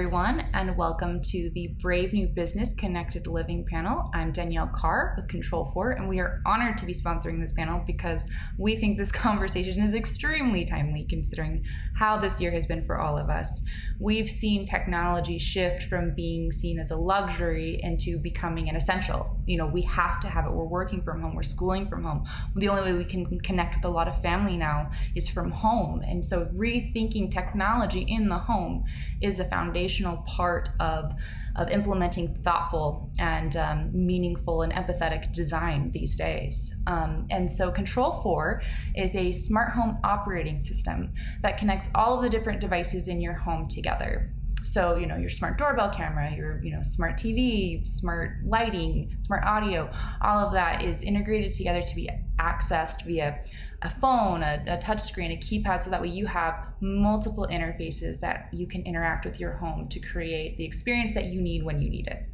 everyone, and welcome to the Brave New Business Connected Living panel. I'm Danielle Carr with Control 4, and we are honored to be sponsoring this panel because we think this conversation is extremely timely considering how this year has been for all of us. We've seen technology shift from being seen as a luxury into becoming an essential. You know, we have to have it. We're working from home, we're schooling from home. The only way we can connect with a lot of family now is from home. And so, rethinking technology in the home is a foundational part of, of implementing thoughtful and um, meaningful and empathetic design these days. Um, and so, Control 4 is a smart home operating system that connects all of the different devices in your home together so you know your smart doorbell camera your you know smart tv smart lighting smart audio all of that is integrated together to be accessed via a phone a, a touch screen a keypad so that way you have multiple interfaces that you can interact with your home to create the experience that you need when you need it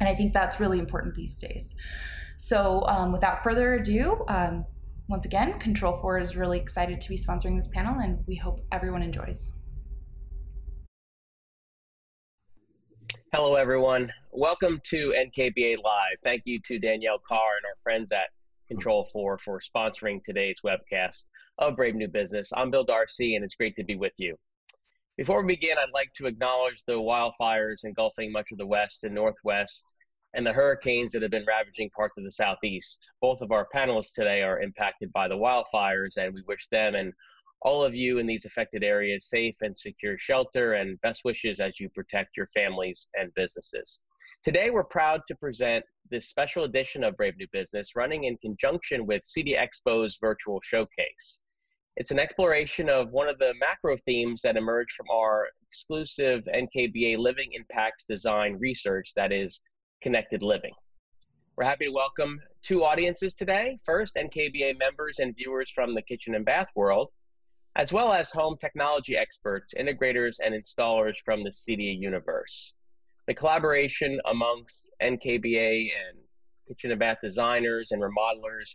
and i think that's really important these days so um, without further ado um, once again control 4 is really excited to be sponsoring this panel and we hope everyone enjoys Hello, everyone. Welcome to NKBA Live. Thank you to Danielle Carr and our friends at Control 4 for sponsoring today's webcast of Brave New Business. I'm Bill Darcy, and it's great to be with you. Before we begin, I'd like to acknowledge the wildfires engulfing much of the West and Northwest and the hurricanes that have been ravaging parts of the Southeast. Both of our panelists today are impacted by the wildfires, and we wish them and all of you in these affected areas safe and secure shelter and best wishes as you protect your families and businesses. Today, we're proud to present this special edition of Brave New Business running in conjunction with CEDIA Expo's virtual showcase. It's an exploration of one of the macro themes that emerged from our exclusive NKBA Living Impacts Design research that is connected living. We're happy to welcome two audiences today. First, NKBA members and viewers from the kitchen and bath world, as well as home technology experts, integrators, and installers from the CEDIA universe. The collaboration amongst NKBA and kitchen and bath designers and remodelers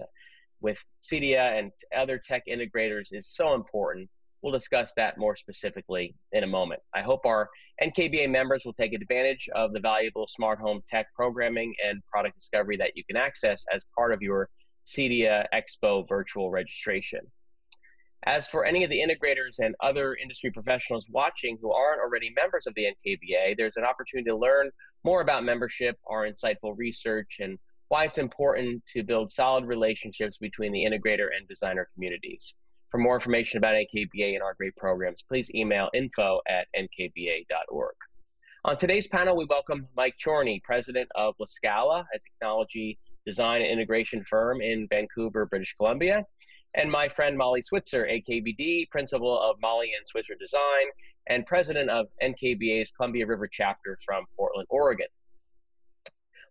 with CEDIA and other tech integrators is so important. We'll discuss that more specifically in a moment. I hope our NKBA members will take advantage of the valuable smart home tech programming and product discovery that you can access as part of your CEDIA Expo virtual registration. As for any of the integrators and other industry professionals watching who aren't already members of the NKBA, there's an opportunity to learn more about membership, our insightful research, and why it's important to build solid relationships between the integrator and designer communities. For more information about NKBA and our great programs, please email info at nkba.org. On today's panel, we welcome Mike Chorney, president of La Scala, a technology design and integration firm in Vancouver, British Columbia, and my friend Molly Switzer, AKBD, principal of Molly and Switzer Design, and president of NKBA's Columbia River chapter from Portland, Oregon.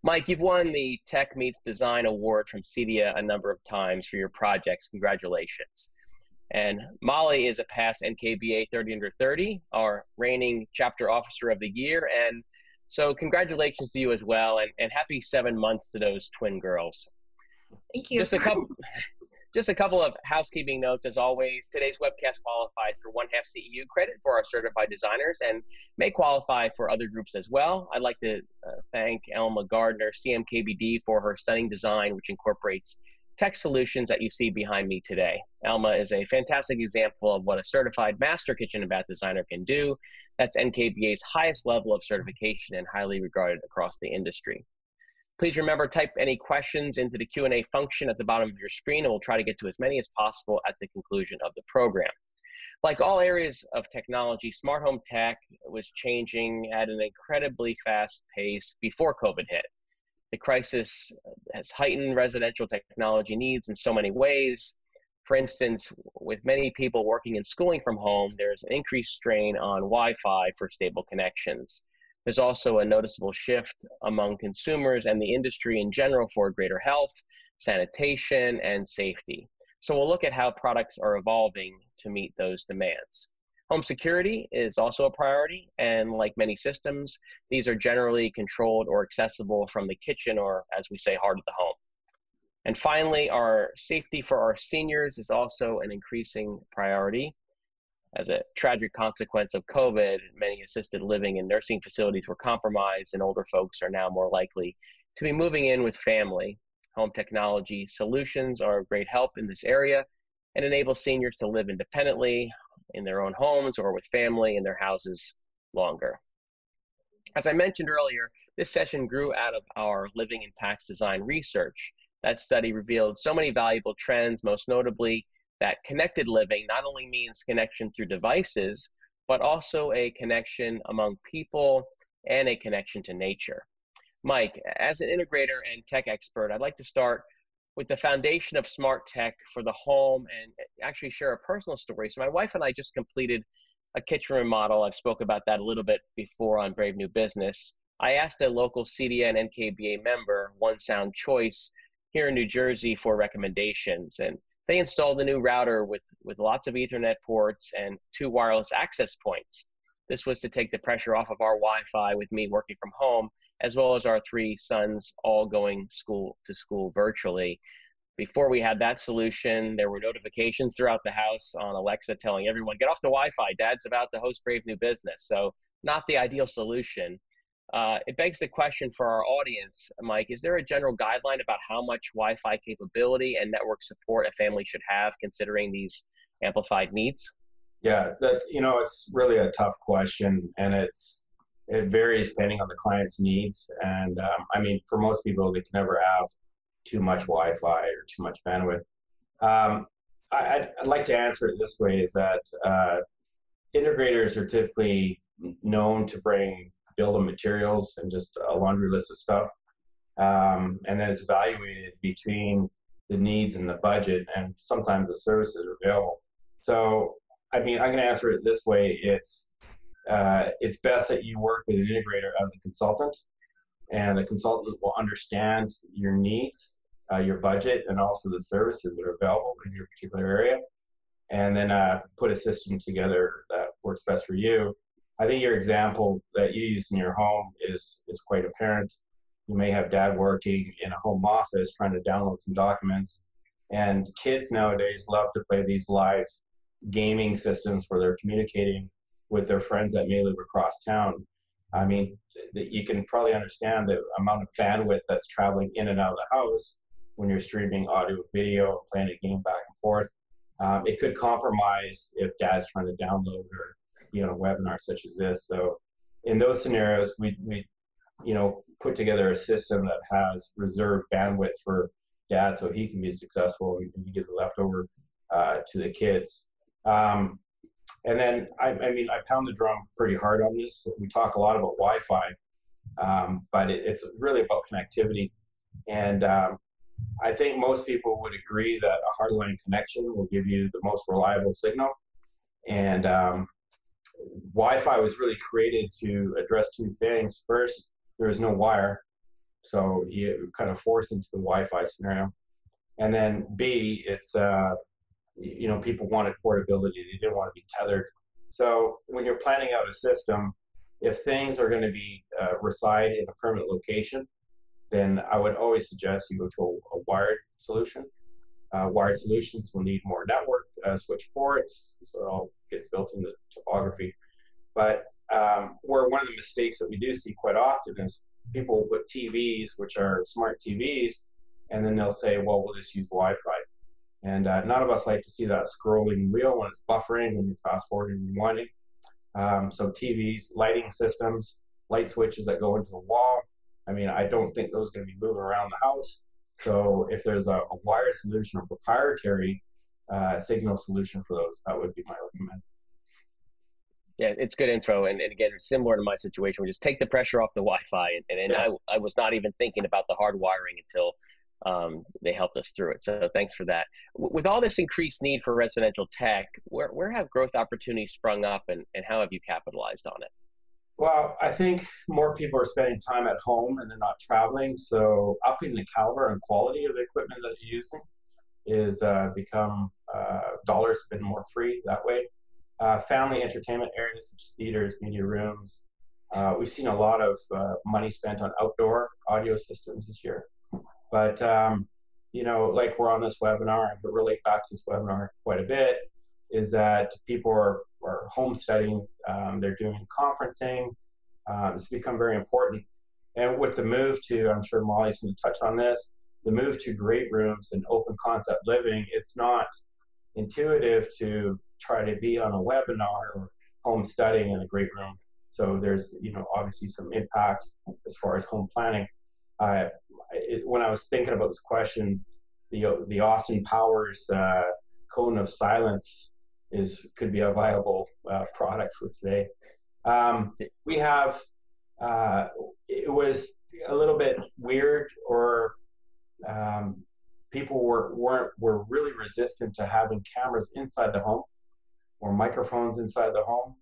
Mike, you've won the Tech Meets Design Award from CEDIA a number of times for your projects. Congratulations. And Molly is a past NKBA 30 under 30, our reigning chapter officer of the year. And so, congratulations to you as well, and, and happy seven months to those twin girls. Thank you. Just a couple, Just a couple of housekeeping notes as always. Today's webcast qualifies for one half CEU credit for our certified designers and may qualify for other groups as well. I'd like to uh, thank Elma Gardner, CMKBD, for her stunning design, which incorporates tech solutions that you see behind me today. Elma is a fantastic example of what a certified master kitchen and bath designer can do. That's NKBA's highest level of certification and highly regarded across the industry. Please remember, type any questions into the Q&A function at the bottom of your screen, and we'll try to get to as many as possible at the conclusion of the program. Like all areas of technology, smart home tech was changing at an incredibly fast pace before COVID hit. The crisis has heightened residential technology needs in so many ways. For instance, with many people working and schooling from home, there's an increased strain on Wi Fi for stable connections. There's also a noticeable shift among consumers and the industry in general for greater health, sanitation, and safety. So we'll look at how products are evolving to meet those demands. Home security is also a priority, and like many systems, these are generally controlled or accessible from the kitchen or, as we say, heart of the home. And finally, our safety for our seniors is also an increasing priority. As a tragic consequence of COVID, many assisted living and nursing facilities were compromised, and older folks are now more likely to be moving in with family. Home technology solutions are a great help in this area and enable seniors to live independently in their own homes or with family in their houses longer. As I mentioned earlier, this session grew out of our Living Impacts Design research. That study revealed so many valuable trends, most notably that connected living not only means connection through devices, but also a connection among people and a connection to nature. Mike, as an integrator and tech expert, I'd like to start with the foundation of smart tech for the home and eh, actually share a personal story. So my wife and I just completed a kitchen remodel. I've spoke about that a little bit before on Brave New Business. I asked a local CEDIA NKBA member, One Sound Choice, here in New Jersey for recommendations. And they installed a new router with, with lots of Ethernet ports and two wireless access points. This was to take the pressure off of our Wi Fi with me working from home, as well as our three sons all going school to school virtually. Before we had that solution, there were notifications throughout the house on Alexa telling everyone, get off the Wi Fi, dad's about to host Brave New Business. So, not the ideal solution. Uh, it begs the question for our audience, Mike, is there a general guideline about how much Wi-Fi capability and network support a family should have considering these amplified needs? Yeah, that's, you know, it's really a tough question and it's, it varies depending on the client's needs. And um, I mean, for most people, they can never have too much Wi-Fi or too much bandwidth. Um, I, would like to answer it this way: is that uh, integrators are typically known to bring bill of materials and just a laundry list of stuff. Um, and then it's evaluated between the needs and the budget, and sometimes the services are available. So, I mean, going to answer it this way: it's uh, it's best that you work with an integrator as a consultant, and the consultant will understand your needs, uh, your budget, and also the services that are available in your particular area, and then uh, put a system together that works best for you. I think your example that you use in your home is is quite apparent. You may have dad working in a home office trying to download some documents, and kids nowadays love to play these live gaming systems where they're communicating with their friends that may live across town. I mean, you can probably understand the amount of bandwidth that's traveling in and out of the house when you're streaming audio, video, playing a game back and forth. Um, it could compromise if dad's trying to download or you know webinar such as this. So in those scenarios, we we you know put together a system that has reserved bandwidth for dad so he can be successful and we give the leftover uh, to the kids. Um, and then I, I, mean I pound the drum pretty hard on this. We talk a lot about Wi-Fi, um, but it, it's really about connectivity. And um, I think most people would agree that a hardline connection will give you the most reliable signal. And um, Wi-Fi was really created to address two things. First, there was no wire, so you kind of forced into the Wi-Fi scenario. And then B, it's uh, you know people wanted portability; they didn't want to be tethered. So when you're planning out a system, if things are going to be uh, reside in a permanent location, then I would always suggest you go to a, a wired solution. Uh, wired solutions will need more network uh, switch ports, so it all gets built into topography. But um, where one of the mistakes that we do see quite often is people put TVs, which are smart TVs, and then they'll say, well, we'll just use Wi-Fi. And uh, none of us like to see that scrolling wheel when it's buffering, when you're fast forwarding and rewinding. Um, so TVs, lighting systems, light switches that go into the wall. I mean, I don't think those are going to be moving around the house. So if there's a, a wired solution or proprietary uh, signal solution for those, that would be my recommend. Yeah, it's good info, and, and again, similar to my situation, we just take the pressure off the Wi-Fi, and, and, and yeah. I, I was not even thinking about the hard wiring until um, they helped us through it. So thanks for that. With all this increased need for residential tech, where, where have growth opportunities sprung up, and, and how have you capitalized on it? Well, I think more people are spending time at home and they're not traveling. So upping the caliber and quality of the equipment that you're using is uh, become uh, dollars have been more free that way. Uh, family entertainment areas such as theaters, media rooms. Uh, we've seen a lot of uh, money spent on outdoor audio systems this year. But um, you know, like we're on this webinar, I relate back to this webinar quite a bit. Is that people are, are home studying, um, they're doing conferencing. Um, it's become very important. And with the move to, I'm sure Molly's going to touch on this, the move to great rooms and open concept living, it's not intuitive to try to be on a webinar or home studying in a great room. So there's, you know, obviously some impact as far as home planning. Uh, it, when I was thinking about this question, the the Austin Powers uh, cone of silence is could be a viable uh, product for today. Um, we have uh, it was a little bit weird, or um, people were weren't were really resistant to having cameras inside the home or microphones inside the home.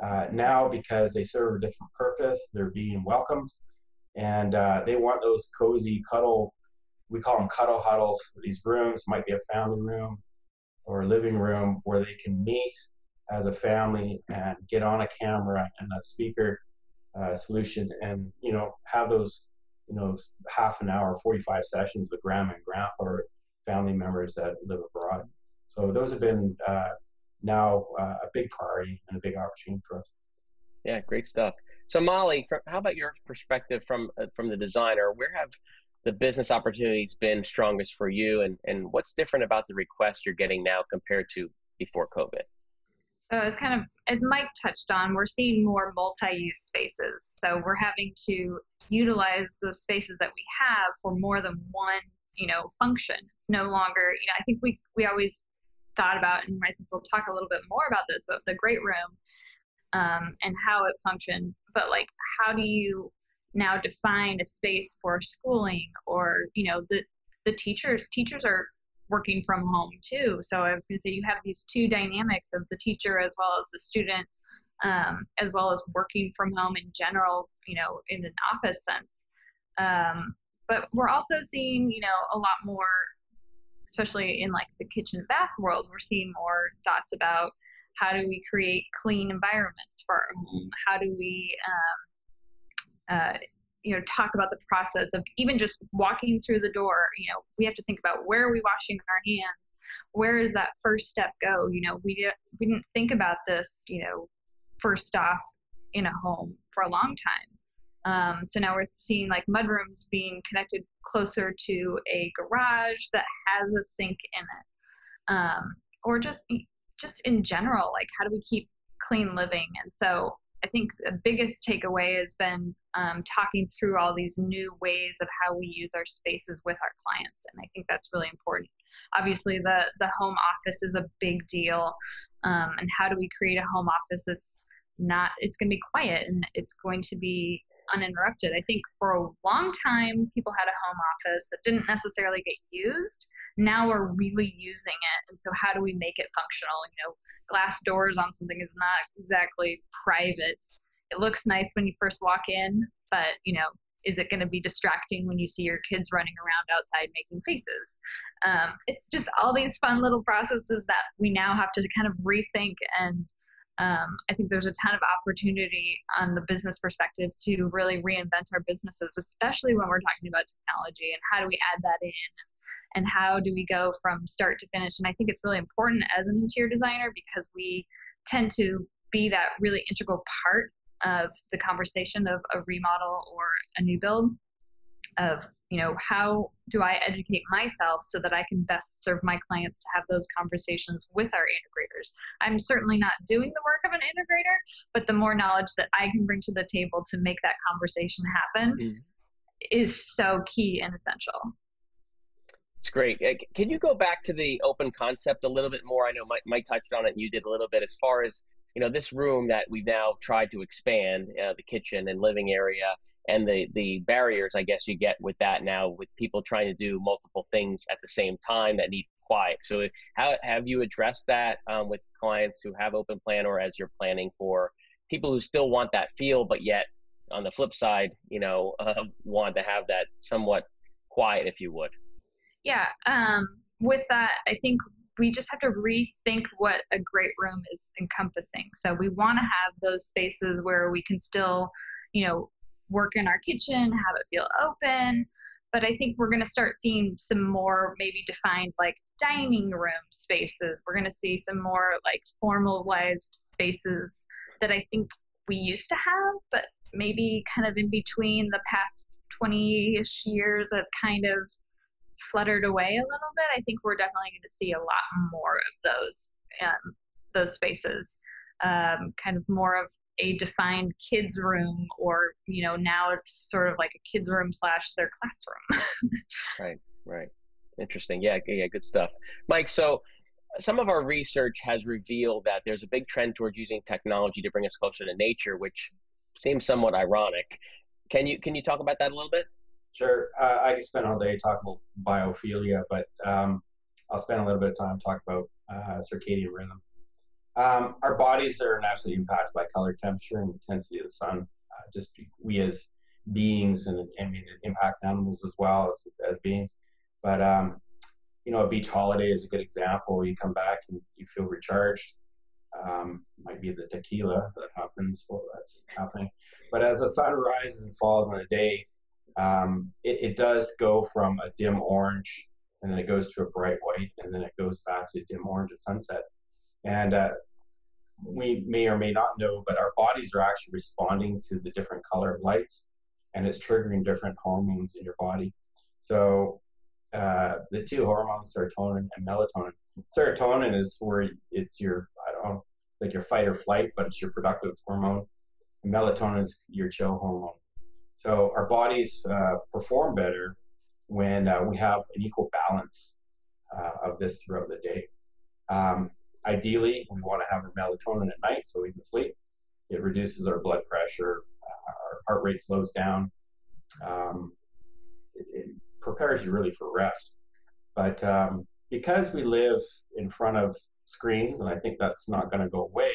Uh, now, because they serve a different purpose, they're being welcomed, and uh, they want those cozy cuddle. We call them cuddle huddles. These rooms might be a family room or a living room where they can meet as a family and get on a camera and a speaker uh, solution and you know have those you know half an hour 45 sessions with grandma and grandpa or family members that live abroad. So those have been uh, now uh, a big priority and a big opportunity for us. Yeah great stuff. So molly from, how about your perspective from uh, from the designer? Where have the business opportunities been strongest for you and and what's different about the request you're getting now compared to before covid so it's kind of, as Mike touched on, we're seeing more multi-use spaces. So we're having to utilize the spaces that we have for more than one, you know, function. It's no longer, you know, I think we we always thought about, and I think we'll talk a little bit more about this, but the great room um, and how it functioned. But like, how do you now define a space for schooling or you know the the teachers teachers are working from home too. So I was going to say you have these two dynamics of the teacher as well as the student, um, as well as working from home in general, you know, in an office sense. Um, but we're also seeing, you know, a lot more, especially in like the kitchen bath world, we're seeing more thoughts about how do we create clean environments for our home? How do we um, uh, you know talk about the process of even just walking through the door you know we have to think about where are we washing our hands? Where does that first step go? You know we didn't we didn't think about this you know first off in a home for a long time. Um, so now we're seeing like mudrooms being connected closer to a garage that has a sink in it. Um, or just just in general like how do we keep clean living? And so I think the biggest takeaway has been um, talking through all these new ways of how we use our spaces with our clients, and I think that's really important. Obviously, the the home office is a big deal, um, and how do we create a home office that's not? It's going to be quiet and it's going to be uninterrupted. I think for a long time, people had a home office that didn't necessarily get used. Now we're really using it, and so how do we make it functional? You know, glass doors on something is not exactly private. It looks nice when you first walk in, but you know, is it going to be distracting when you see your kids running around outside making faces? Um, it's just all these fun little processes that we now have to kind of rethink and um, I think there's a ton of opportunity on the business perspective to really reinvent our businesses, especially when we're talking about technology and how do we add that in and how do we go from start to finish. And I think it's really important as an interior designer because we tend to be that really integral part of the conversation of a remodel or a new build of you know how do i educate myself so that i can best serve my clients to have those conversations with our integrators i'm certainly not doing the work of an integrator but the more knowledge that i can bring to the table to make that conversation happen mm. is so key and essential it's great. Uh, can you go back to the open concept a little bit more? I know Mike, Mike touched on it, and you did a little bit as far as you know this room that we've now tried to expand, uh, the kitchen and living area, and the the barriers I guess you get with that now with people trying to do multiple things at the same time that need quiet. So how have you addressed that um, with clients who have open plan or as you're planning for people who still want that feel, but yet on the flip side, you know, uh, want to have that somewhat quiet, if you would yeah um, with that i think we just have to rethink what a great room is encompassing so we want to have those spaces where we can still you know work in our kitchen have it feel open but i think we're going to start seeing some more maybe defined like dining room spaces. We're going to see some more like formalized spaces that I think we used to have, but maybe kind of in between the past 20 ish years have kind of fluttered away a little bit. I think we're definitely going to see a lot more of those um, those spaces, um, kind of more of a defined kids room, or you know now it's sort of like a kids room slash their classroom. right, right. Interesting. Yeah, yeah, good stuff, Mike. So some of our research has revealed that there's a big trend towards using technology to bring us closer to nature, which seems somewhat ironic. Can you can you talk about that a little bit? Sure. Uh, I could spend all day talking about biophilia, but um, I'll spend a little bit of time talking about uh, circadian rhythm. Um, our bodies are naturally impacted by color, temperature, and intensity of the sun. Uh, just we as beings, and, and it impacts animals as well as, as beings. But um, you know, a beach holiday is a good example. You come back and you feel recharged. Um, might be the tequila that happens while that's happening. But as the sun rises and falls on a day, um, it, it, does go from a dim orange and then it goes to a bright white and then it goes back to a dim orange at sunset. And uh, we may or may not know, but our bodies are actually responding to the different color of lights and it's triggering different hormones in your body. So uh, the two hormones, serotonin and melatonin. Serotonin is where it's your, I don't know, like your fight or flight, but it's your productive hormone. And melatonin is your chill hormone. So our bodies uh, perform better when uh, we have an equal balance uh, of this throughout the day. Um, ideally, we want to have our melatonin at night so we can sleep. It reduces our blood pressure, uh, our heart rate slows down. Um, it, it, prepares you really for rest. But um, because we live in front of screens, and I think that's not going to go away,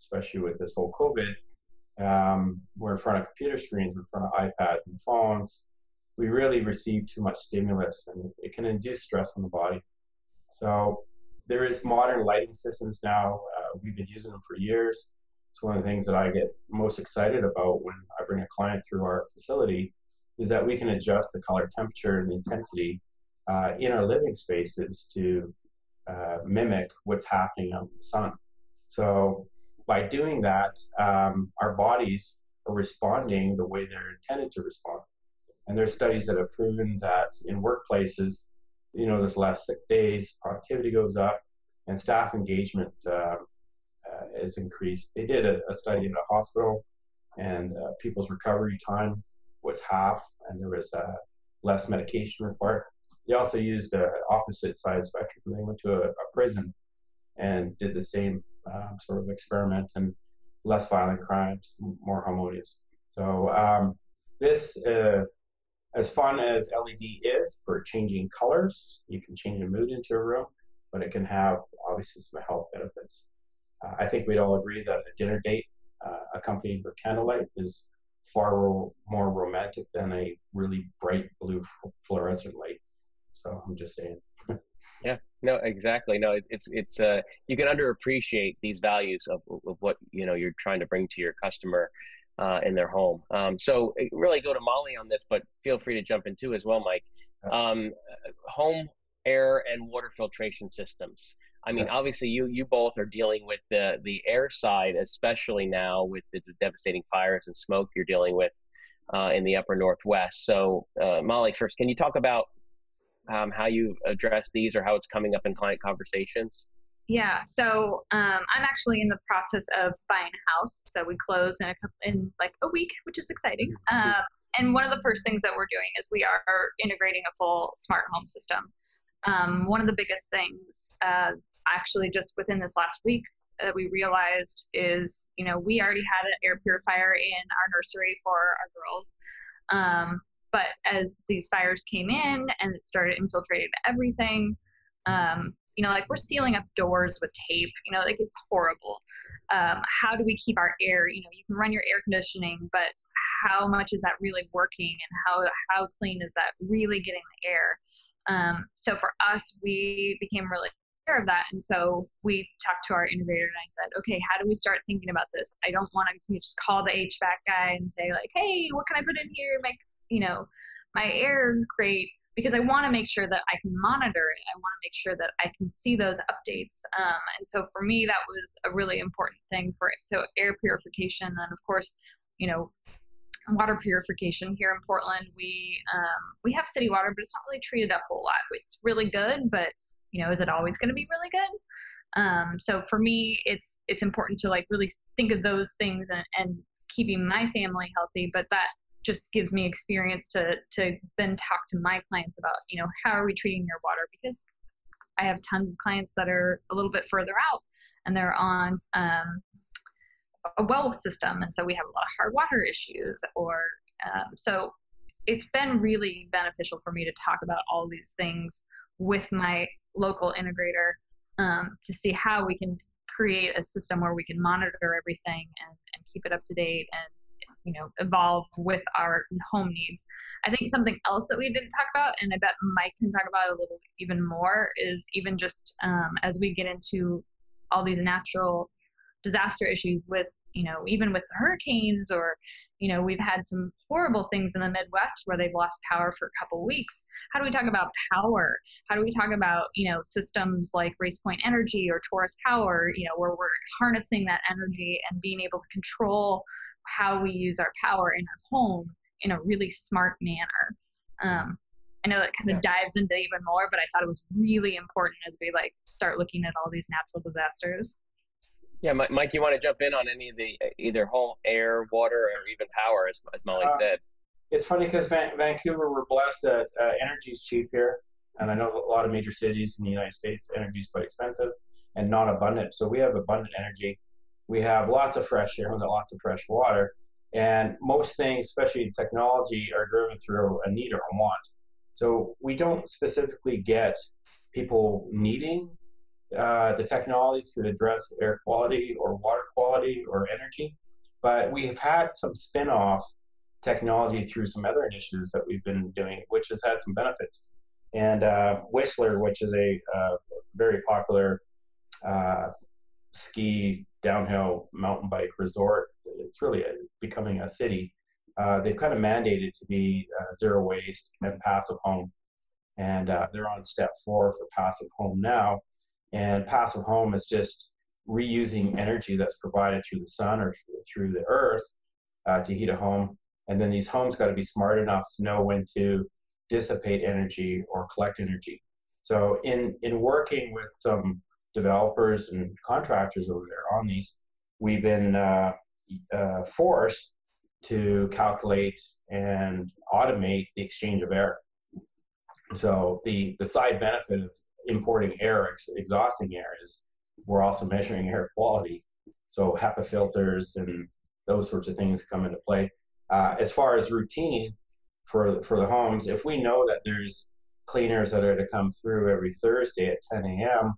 especially with this whole COVID, um, we're in front of computer screens, we're in front of iPads and phones. We really receive too much stimulus, and it can induce stress on the body. So there is modern lighting systems now. Uh, we've been using them for years. It's one of the things that I get most excited about when I bring a client through our facility is that we can adjust the color temperature and intensity uh, in our living spaces to uh, mimic what's happening out in the sun. So by doing that, um, our bodies are responding the way they're intended to respond. And there's studies that have proven that in workplaces, you know, there's last sick days, productivity goes up, and staff engagement uh, uh, is increased. They did a, a, study in a hospital, and uh, people's recovery time was half, and there was uh, less medication required. They also used the opposite side spectrum. They went to a, a prison and did the same um, sort of experiment, and less violent crimes, more harmonious. So um, this, uh, as fun as LED is for changing colors, you can change the mood into a room, but it can have obviously some health benefits. Uh, I think we'd all agree that a dinner date uh, accompanied with candlelight is far more romantic than a really bright blue fluorescent light. So I'm just saying. yeah, no, exactly. No, it's it's uh, you can underappreciate these values of, of what you know you're trying to bring to your customer uh, in their home. Um, so uh, really go to Molly on this, but feel free to jump in too as well, Mike. Um, home air and water filtration systems. I mean, obviously, you you both are dealing with the the air side, especially now with the, the devastating fires and smoke you're dealing with uh, in the upper northwest. So, uh, Molly, first, can you talk about um, how you address these or how it's coming up in client conversations? Yeah, so um, I'm actually in the process of buying a house. So we close in a couple, in like a week, which is exciting. Um, and one of the first things that we're doing is we are integrating a full smart home system. Um, one of the biggest things, uh, actually, just within this last week, that we realized is, you know, we already had an air purifier in our nursery for our girls. Um, but as these fires came in and it started infiltrating everything, um, you know, like we're sealing up doors with tape, you know, like it's horrible. Um, how do we keep our air? You know, you can run your air conditioning, but how much is that really working and how, how clean is that really getting the air? Um, so for us, we became really aware of that. And so we talked to our integrator and I said, okay, how do we start thinking about this? I don't want to just call the HVAC guy and say like, hey, what can I put in here? Make, you know, my air great. Because I want to make sure that I can monitor it. I want to make sure that I can see those updates. Um, and so for me, that was a really important thing for it. So air purification, and of course, you know, water purification here in Portland. We um, we have city water, but it's not really treated up a whole lot. It's really good, but you know, is it always going to be really good? Um, so for me, it's it's important to like really think of those things and, and keeping my family healthy. But that just gives me experience to to then talk to my clients about you know how are we treating your water because I have tons of clients that are a little bit further out and they're on um, a well system, and so we have a lot of hard water issues. Or um, so it's been really beneficial for me to talk about all these things with my local integrator um, to see how we can create a system where we can monitor everything and, and keep it up to date and you know evolve with our home needs. I think something else that we didn't talk about and i bet mike can talk about a little even more is even just um, as we get into all these natural disaster issues with you know even with hurricanes or you know we've had some horrible things in the midwest where they've lost power for a couple weeks. How do we talk about power? How do we talk about you know systems like RacePoint energy or Torus Power you know where we're harnessing that energy and being able to control how we use our power in our home in a really smart manner um, i know that kind of yeah. dives into even more but i thought it was really important as we like start looking at all these natural disasters yeah, Mike, you want to jump in on any of the either home air, water, or even power, as, as Molly uh, said? It's funny because Van- Vancouver, we're blessed that uh, energy is cheap here, and I know a lot of major cities in the United States, energy is quite expensive and not abundant. So we have abundant energy. We have lots of fresh air, we got lots of fresh water, and most things, especially technology, are driven through a need or a want. So we don't specifically get people needing uh, the technology to address air quality or water quality or energy. But we have had some spin off technology through some other initiatives that we've been doing, which has had some benefits. And uh, Whistler, which is a uh, very popular uh, ski downhill mountain bike resort, it's really a, becoming a city. Uh, they've kind of mandated to be uh, zero waste and passive home. And they're on step four for passive home now and passive home is just reusing energy that's provided through the sun or through the earth uh, to heat a home. And then these homes got to be smart enough to know when to dissipate energy or collect energy. So in in working with some developers and contractors over there on these, we've been uh, uh, forced to calculate and automate the exchange of air. So the the side benefit of importing air, ex- exhausting air, is we're also measuring air quality. So HEPA filters and those sorts of things come into play. Uh, as far as routine for for the homes, if we know that there's cleaners that are to come through every Thursday at 10 a.m.,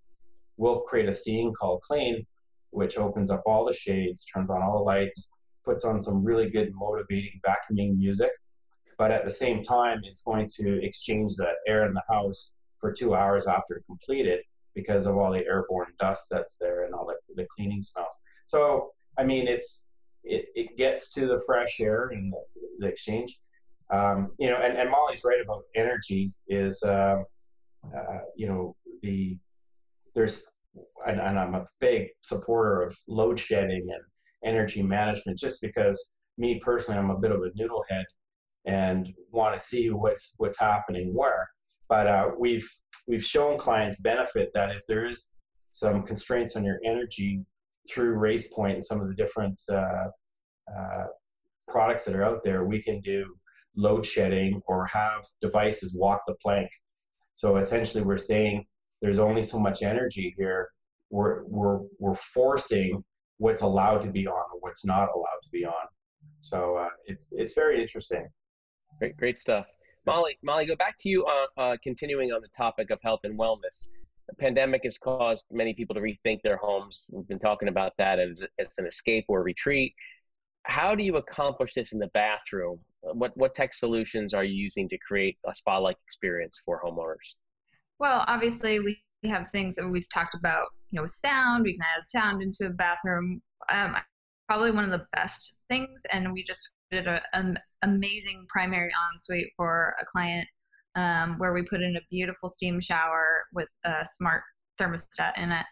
we'll create a scene called Clean, which opens up all the shades, turns on all the lights, puts on some really good motivating vacuuming music. But at the same time, it's going to exchange the air in the house for two hours after completed because of all the airborne dust that's there and all the, the cleaning smells. So, I mean, it's it, it gets to the fresh air and the, the exchange. Um, you know, and, and Molly's right about energy is, uh, uh, you know, the there's, and, and I'm a big supporter of load shedding and energy management just because me personally, I'm a bit of a noodle head and want to see what's what's happening where. But uh, we've we've shown clients benefit that if there is some constraints on your energy through RacePoint and some of the different uh, uh, products that are out there, we can do load shedding or have devices walk the plank. So essentially, we're saying there's only so much energy here. We're we're we're forcing what's allowed to be on or what's not allowed to be on. So uh, it's it's very interesting. Great, great stuff. Molly, Molly, go back to you uh, uh, continuing on the topic of health and wellness. The pandemic has caused many people to rethink their homes. We've been talking about that as, as an escape or retreat. How do you accomplish this in the bathroom? What, what tech solutions are you using to create a spa like experience for homeowners? Well, obviously, we have things that we've talked about, you know, sound. We can add sound into a bathroom. Um, probably one of the best things, and we just did an amazing primary ensuite for a client um, where we put in a beautiful steam shower with a smart thermostat in it.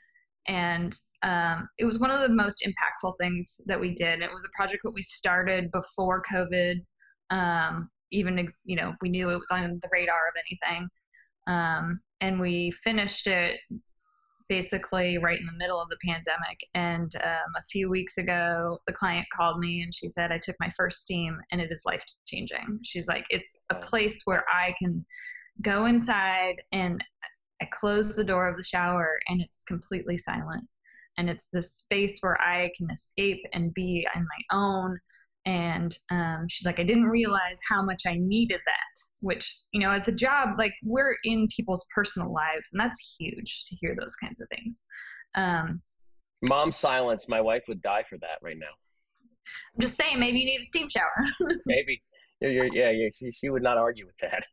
And um, it was one of the most impactful things that we did. It was a project that we started before COVID. Um, even, you know, we knew it was on the radar of anything. Um, and we finished it basically right in the middle of the pandemic. And um, a few weeks ago, the client called me and she said, I took my first steam and it is life changing. She's like, it's a place where I can go inside and I close the door of the shower and it's completely silent. And it's this space where I can escape and be on my own and um, she's like i didn't realize how much i needed that which you know as a job like we're in people's personal lives and that's huge to hear those kinds of things. Um, mom silence. My wife would die for that right now. I'm just saying maybe you need a steam shower. Maybe. You're, you're, yeah, yeah she, she would not argue with that.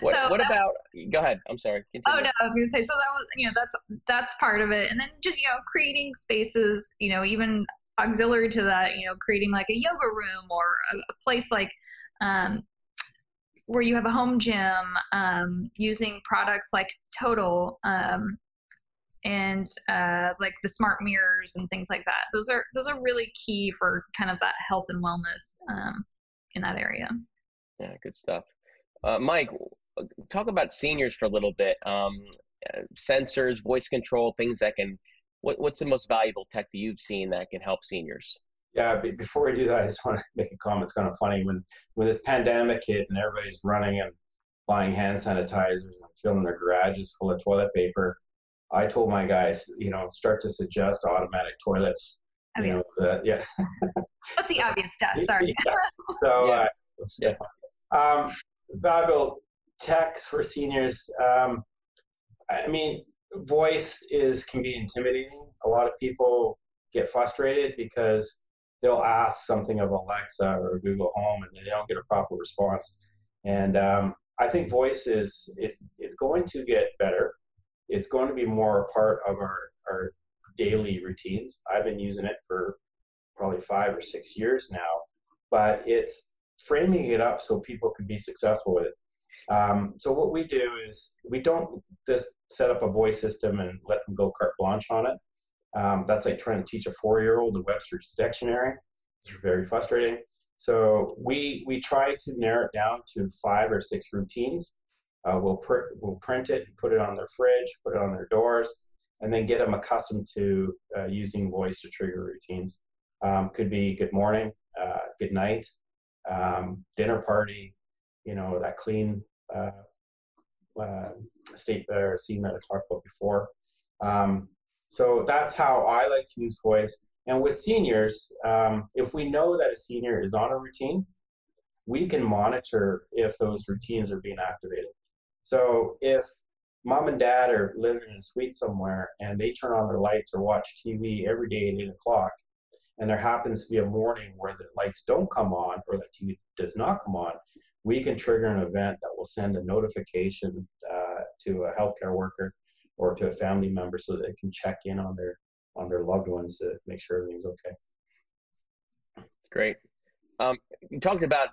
What, so what about go ahead. I'm sorry. Continue. oh no i was gonna say so that was you know that's that's part of it. And then just you know creating spaces you know even auxiliary to that, you know, creating like a yoga room or a, a place like um, where you have a home gym, um, using products like Tonal um, and uh, like the smart mirrors and things like that. Those are those are really key for kind of that health and wellness um, in that area. Yeah, good stuff. Uh, Mike, talk about seniors for a little bit. Um, uh, sensors, voice control, things that can what, what's the most valuable tech that you've seen that can help seniors? Yeah, before we do that, I just want to make a comment. It's kind of funny when when this pandemic hit and everybody's running and buying hand sanitizers and filling their garages full of toilet paper. I told my guys, you know, start to suggest automatic toilets. I mean, you know, uh, yeah. That's the obvious stuff. Sorry. yeah. So, uh, yeah. Um, valuable techs for seniors. Um, I mean, voice is can be intimidating. A lot of people get frustrated because they'll ask something of Alexa or Google Home and they don't get a proper response. And um, I think voice is it's it's going to get better. It's going to be more a part of our our daily routines. I've been using it for probably five or six years now, but it's framing it up so people can be successful with it. Um, so what we do is we don't just set up a voice system and let them go carte blanche on it. Um, that's like trying to teach a four-year-old the Webster's dictionary. It's very frustrating. So we we try to narrow it down to five or six routines. Uh, we'll print we'll print it, put it on their fridge, put it on their doors, and then get them accustomed to uh, using voice to trigger routines. Um, could be good morning, uh, good night, um, dinner party, you know, that clean uh, uh, state or scene that I talked about before. Um, so that's how I like to use voice. And with seniors, um, if we know that a senior is on a routine, we can monitor if those routines are being activated. So if mom and dad are living in a suite somewhere and they turn on their lights or watch TV every day at 8 o'clock, and there happens to be a morning where the lights don't come on or the TV does not come on, we can trigger an event that will send a notification uh, to a healthcare worker or to a family member so that they can check in on their on their loved ones to make sure everything's okay. It's great. Um, you talked about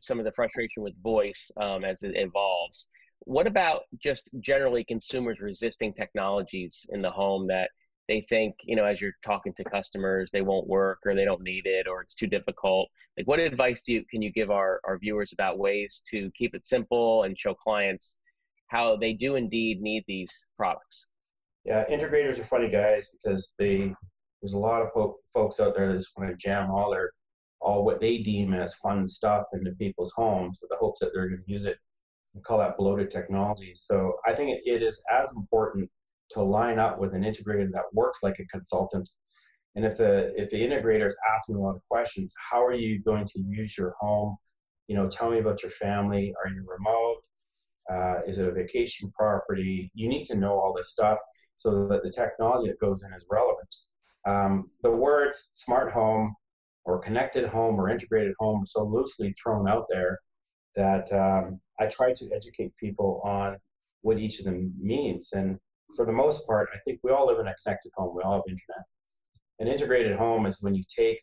some of the frustration with voice um, as it evolves. What about just generally consumers resisting technologies in the home that they think you know as you're talking to customers they won't work or they don't need it or it's too difficult. Like what advice do you can you give our, our viewers about ways to keep it simple and show clients how they do indeed need these products? Yeah integrators are funny guys because they there's a lot of po- folks out there that just want to jam all their all what they deem as fun stuff into people's homes with the hopes that they're going to use it. And call that bloated technology. So i think it, it is as important to line up with an integrator that works like a consultant. And if the if the integrator is asking a lot of questions, how are you going to use your home? You know, tell me about your family. Are you remote? Uh, is it a vacation property? You need to know all this stuff so that the technology that goes in is relevant. Um, the words smart home or connected home or integrated home are so loosely thrown out there that um, I try to educate people on what each of them means. And for the most part, I think we all live in a connected home. We all have internet. An integrated home is when you take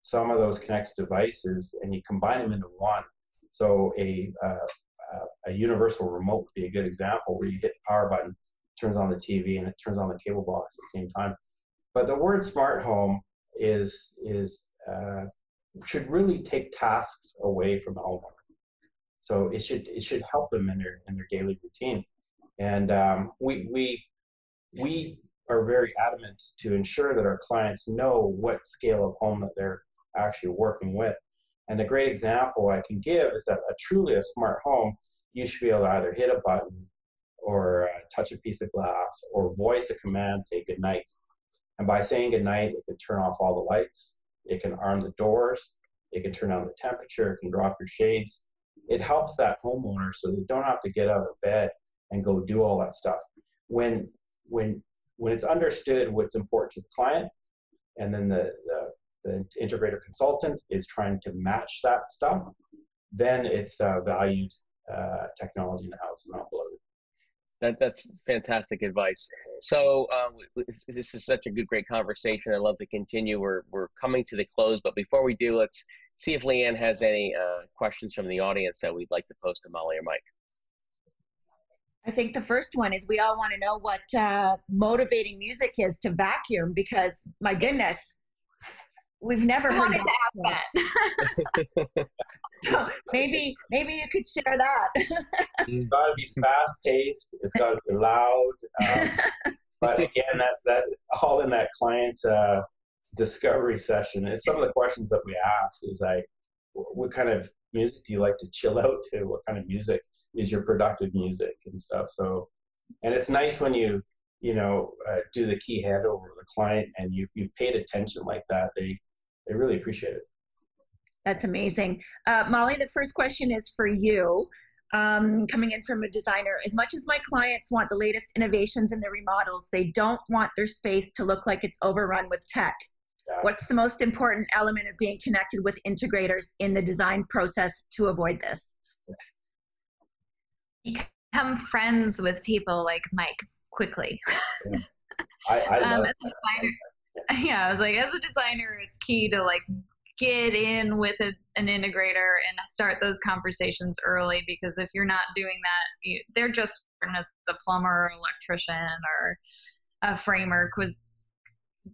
some of those connected devices and you combine them into one. So a, uh, a universal remote would be a good example where you hit the power button, turns on the TV, and it turns on the cable box at the same time. But the word smart home is is uh, should really take tasks away from the homeowner. So it should it should help them in their in their daily routine. And um, we we we are very adamant to ensure that our clients know what scale of home that they're actually working with. And a great example I can give is that a truly a smart home, you should be able to either hit a button or uh, touch a piece of glass or voice a command, say good night. And by saying good night, it can turn off all the lights, it can arm the doors, it can turn on the temperature, it can drop your shades. It helps that homeowner so they don't have to get out of bed and go do all that stuff. When when when it's understood what's important to the client, and then the, the, the integrator consultant is trying to match that stuff, then it's uh, valued uh, technology in the house and not bloated. That, that's fantastic advice. So um, this is such a good, great conversation. I'd love to continue. We're, we're coming to the close, but before we do, let's see if Leanne has any uh, questions from the audience that we'd like to post to Molly or Mike. I think the first one is we all want to know what uh, motivating music is to vacuum because my goodness, we've never heard that. that. maybe maybe you could share that. it's got to be fast paced. It's got to be loud. Um, but again, that that all in that client uh, discovery session. And some of the questions that we ask is like, what kind of music do you like to chill out to? What kind of music is your productive music and stuff? So, and it's nice when you, you know, uh, do the key handover with the client and you you paid attention like that. They they really appreciate it. That's amazing, uh, Molly. The first question is for you. Um, coming in from a designer, as much as my clients want the latest innovations in their remodels, they don't want their space to look like it's overrun with tech. What's the most important element of being connected with integrators in the design process to avoid this? Become friends with people like Mike quickly. Yeah. I, I um, love designer, yeah, I was like, as a designer, it's key to like get in with a, an integrator and start those conversations early because if you're not doing that, you, they're just as a plumber, electrician, or a framer because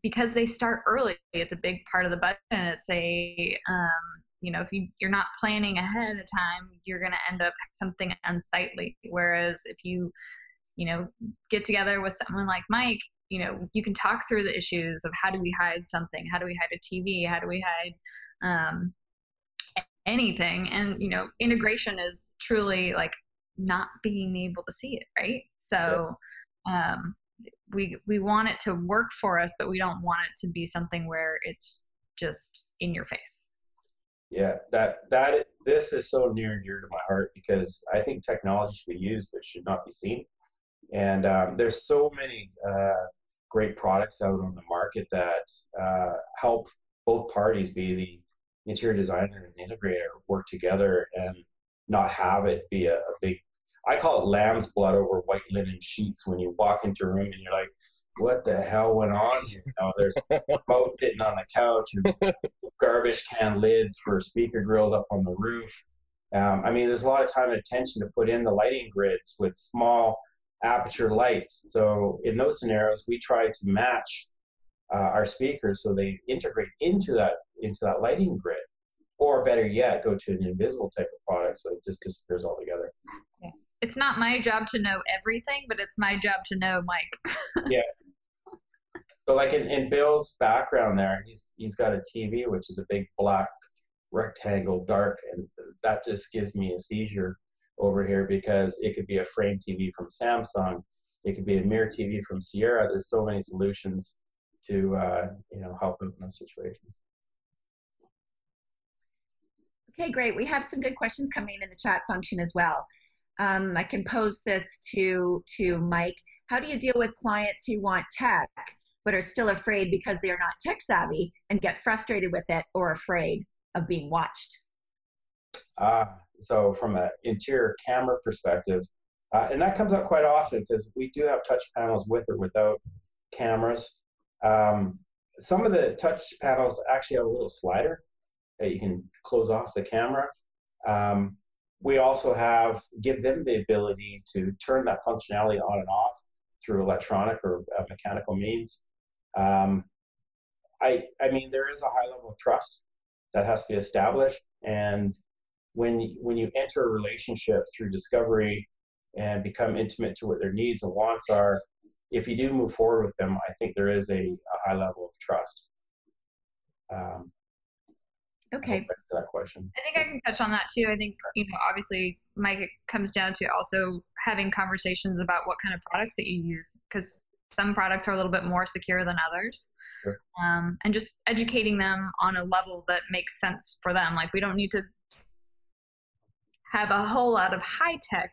because they start early, it's a big part of the budget. And it's a, um, you know, if you, you're not planning ahead of time, you're going to end up something unsightly. Whereas if you, you know, get together with someone like Mike, you know, you can talk through the issues of how do we hide something? How do we hide a TV? How do we hide um, anything? And, you know, integration is truly like not being able to see it, right? So, um, we we want it to work for us but we don't want it to be something where it's just in your face. Yeah that that this is so near and dear to my heart because i think technology should be used but should not be seen. And um, there's so many uh, great products out on the market that uh, help both parties be the interior designer and the integrator work together and not have it be a, a big I call it lamb's blood over white linen sheets when you walk into a room and you're like, what the hell went on here? You know, there's boats sitting on the couch and garbage can lids for speaker grills up on the roof. Um, I mean, there's a lot of time and attention to put in the lighting grids with small aperture lights. So in those scenarios, we try to match uh, our speakers so they integrate into that into that lighting grid, or better yet, go to an invisible type of product so it just disappears altogether it's not my job to know everything, but it's my job to know Mike. yeah. But like in, in Bill's background there, he's he's got a TV which is a big black rectangle, dark, and that just gives me a seizure over here because it could be a frame TV from Samsung, it could be a mirror TV from Séura. There's so many solutions to uh, you know help him in those situations. Okay, great. We have some good questions coming in the chat function as well um, I can pose this to to Mike. How do you deal with clients who want tech but are still afraid because they are not tech savvy and get frustrated with it or afraid of being watched? Uh, so from an interior camera perspective, uh, and that comes up quite often because we do have touch panels with or without cameras. Um, some of the touch panels actually have a little slider that you can close off the camera. Um, we also have give them the ability to turn that functionality on and off through electronic or uh, mechanical means. Um, I, I mean, there is a high level of trust that has to be established, and when when you enter a relationship through discovery and become intimate to what their needs and wants are, if you do move forward with them, I think there is a, a high level of trust. Um, okay. That question. I think I can touch on that too. I think you know, obviously, Mike, it comes down to also having conversations about what kind of products that you use because some products are a little bit more secure than others. Sure. Um, and just educating them on a level that makes sense for them. Like we don't need to have a whole lot of high tech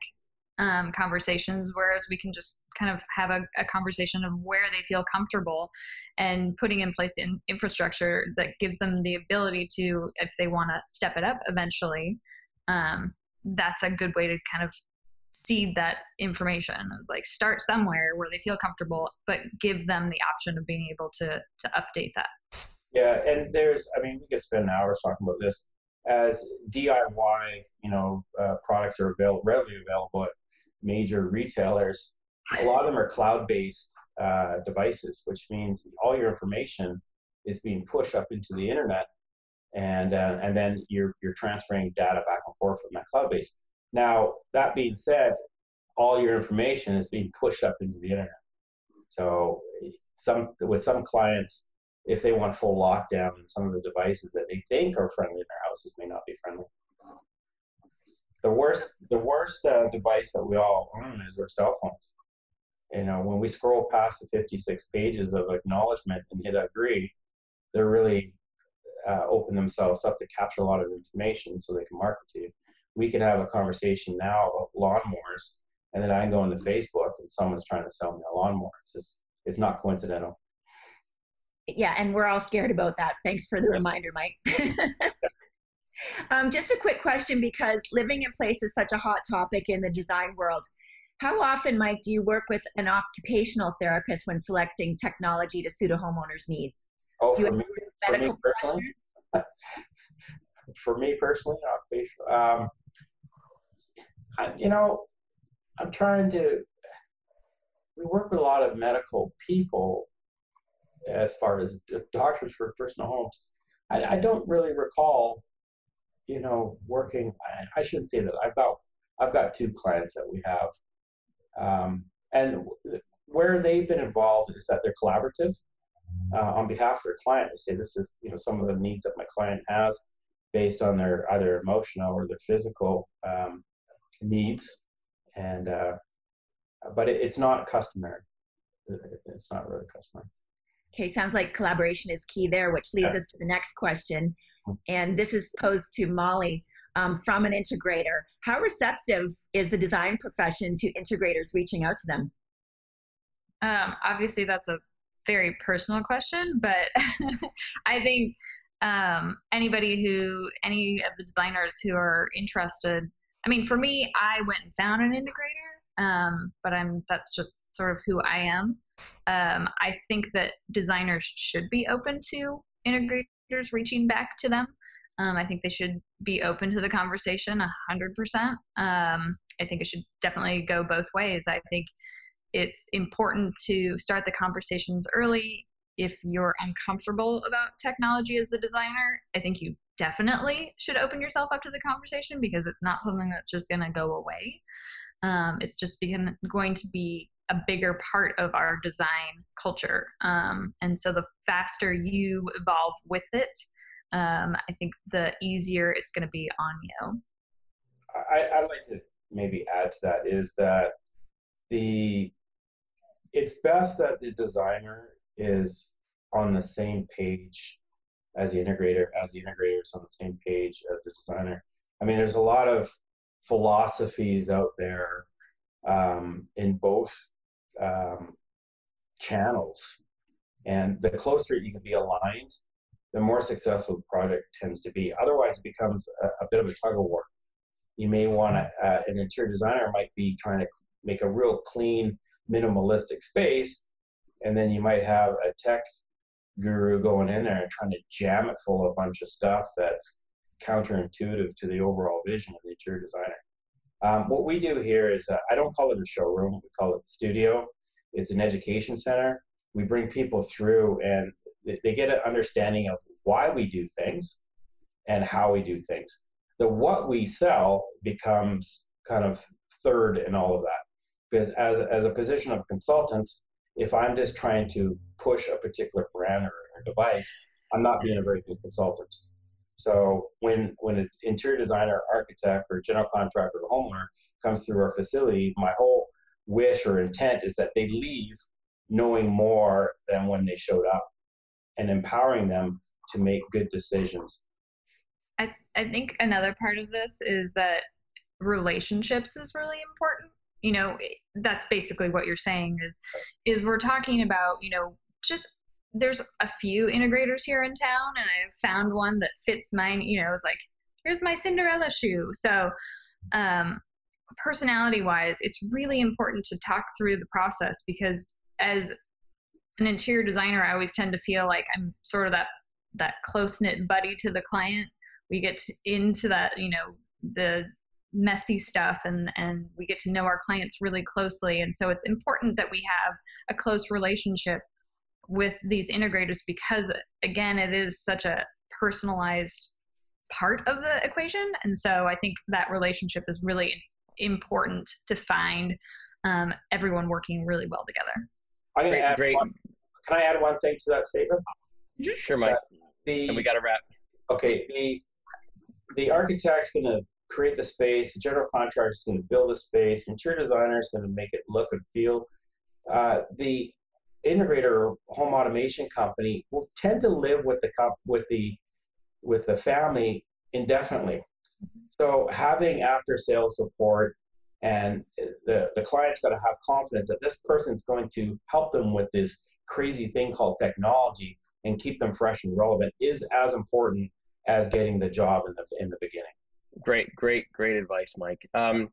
um, conversations, whereas we can just kind of have a, a, conversation of where they feel comfortable and putting in place in infrastructure that gives them the ability to, if they want to step it up eventually, um, that's a good way to kind of seed that information. like start somewhere where they feel comfortable, but give them the option of being able to to update that. Yeah, and there's, I mean, we could spend hours talking about this. As DIY, you know, uh, products are available, readily available at major retailers, a lot of them are cloud-based uh, devices, which means all your information is being pushed up into the internet, and uh, and then you're you're transferring data back and forth from that cloud base. Now that being said, all your information is being pushed up into the internet. So some with some clients, if they want full lockdown, some of the devices that they think are friendly in their houses may not be friendly the worst the worst uh, device that we all own is our cell phones. You know, when we scroll past the 56 pages of acknowledgement and hit agree, they're really uh, open themselves up to capture a lot of information so they can market to you. We can have a conversation now about lawnmowers, and then I can go into Facebook and someone's trying to sell me a lawnmower. It's just it's not coincidental. Yeah, and we're all scared about that. Thanks for the reminder, Mike. Um, just a quick question because living in place is such a hot topic in the design world. How often, Mike, do you work with an occupational therapist when selecting technology to suit a homeowner's needs? Oh, for me, for me, personally, for me personally, occupational. Um, I, you know, I'm trying to. We work with a lot of medical people as far as doctors for personal homes. I, I don't really recall you know, working. I, I, shouldn't say that. I've got I've got two clients that we have, um, and where they've been involved is that they're collaborative uh, on behalf of their client. They say this is you know some of the needs that my client has based on their either emotional or their physical um, needs, and uh, but it, it's not customary. It's not really customary. Okay, sounds like collaboration is key there, which leads yeah. us to the next question and this is posed to Molly um, from an integrator. How receptive is the design profession to integrators reaching out to them? Um, obviously, that's a very personal question, but I think um, anybody who, any of the designers who are interested, I mean, for me, I went and found an integrator, um, but I'm that's just sort of who I am. Um, I think that designers should be open to integrators reaching back to them. Um, I think they should be open to the conversation 100%. Um, I think it should definitely go both ways. I think it's important to start the conversations early. If you're uncomfortable about technology as a designer, I think you definitely should open yourself up to the conversation because it's not something that's just going to go away. Um, it's just begin, going to be a bigger part of our design culture. Um, and so the faster you evolve with it, um, I think the easier it's going to be on you. I, I'd like to maybe add to that is that the it's best that the designer is on the same page as the integrator, as the integrator is on the same page as the designer. I mean, there's a lot of philosophies out there um, in both um, channels. And the closer you can be aligned, the more successful the project tends to be. Otherwise, it becomes a, a bit of a tug of war. You may want to, uh, an interior designer might be trying to make a real clean, minimalistic space, and then you might have a tech guru going in there and trying to jam it full of a bunch of stuff that's counterintuitive to the overall vision of the interior designer. Um, what we do here is uh, I don't call it a showroom, we call it studio. It's an education center. We bring people through and they get an understanding of why we do things and how we do things. The what we sell becomes kind of third in all of that. Because as, as a position of consultant, if I'm just trying to push a particular brand or, or device, I'm not being a very good consultant. So when when an interior designer, architect, or general contractor or homeowner comes through our facility, my whole wish or intent is that they leave knowing more than when they showed up and empowering them to make good decisions. I, I think another part of this is that relationships is really important. You know, that's basically what you're saying is is we're talking about, you know, just there's a few integrators here in town and I've found one that fits mine, you know, it's like here's my Cinderella shoe. So um personality wise, it's really important to talk through the process because as an interior designer, I always tend to feel like I'm sort of that that close knit buddy to the client. We get to, into that, you know, the messy stuff and and we get to know our clients really closely and so it's important that we have a close relationship with these integrators because again it is such a personalized part of the equation. And so i think that relationship is really important to find um, everyone working really well together. I'm going to add great. One, can i add one thing to that statement? Sure mike. The, and we got to wrap. Okay the the architect's going to create the space the general contractor is going to build the space interior designer is going to make it look and feel. Uh, the integrator or home automation company will tend to live with the with the with the family indefinitely. So having after sales support and the the client's got to have confidence that this person's going to help them with this crazy thing called technology and keep them fresh and relevant is as important as getting the job in the in the beginning. Great, great, great advice, Mike. Um,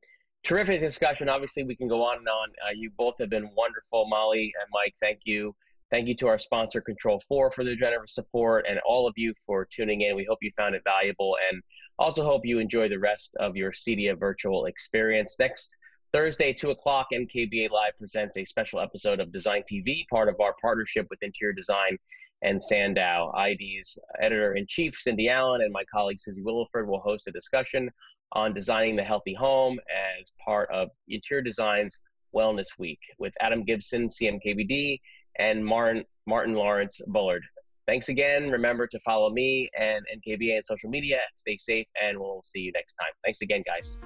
terrific discussion. Obviously, we can go on and on. Uh, you both have been wonderful, Molly and Mike. Thank you. Thank you to our sponsor, Control 4, for their generous support, and all of you for tuning in. We hope you found it valuable and also hope you enjoy the rest of your CEDIA virtual experience. Next Thursday, 2 o'clock, NKBA Live presents a special episode of Design TV, part of our partnership with Interior Design and Sandow. ID's editor in chief, Cindy Allen, and my colleague, Susie Williford, will host a discussion on designing the healthy home as part of Interior Design's Wellness Week with Adam Gibson, CMKBD, and Martin, Martin Lawrence Bullard. Thanks again. Remember to follow me and NKBA on social media. Stay safe, and we'll see you next time. Thanks again, guys.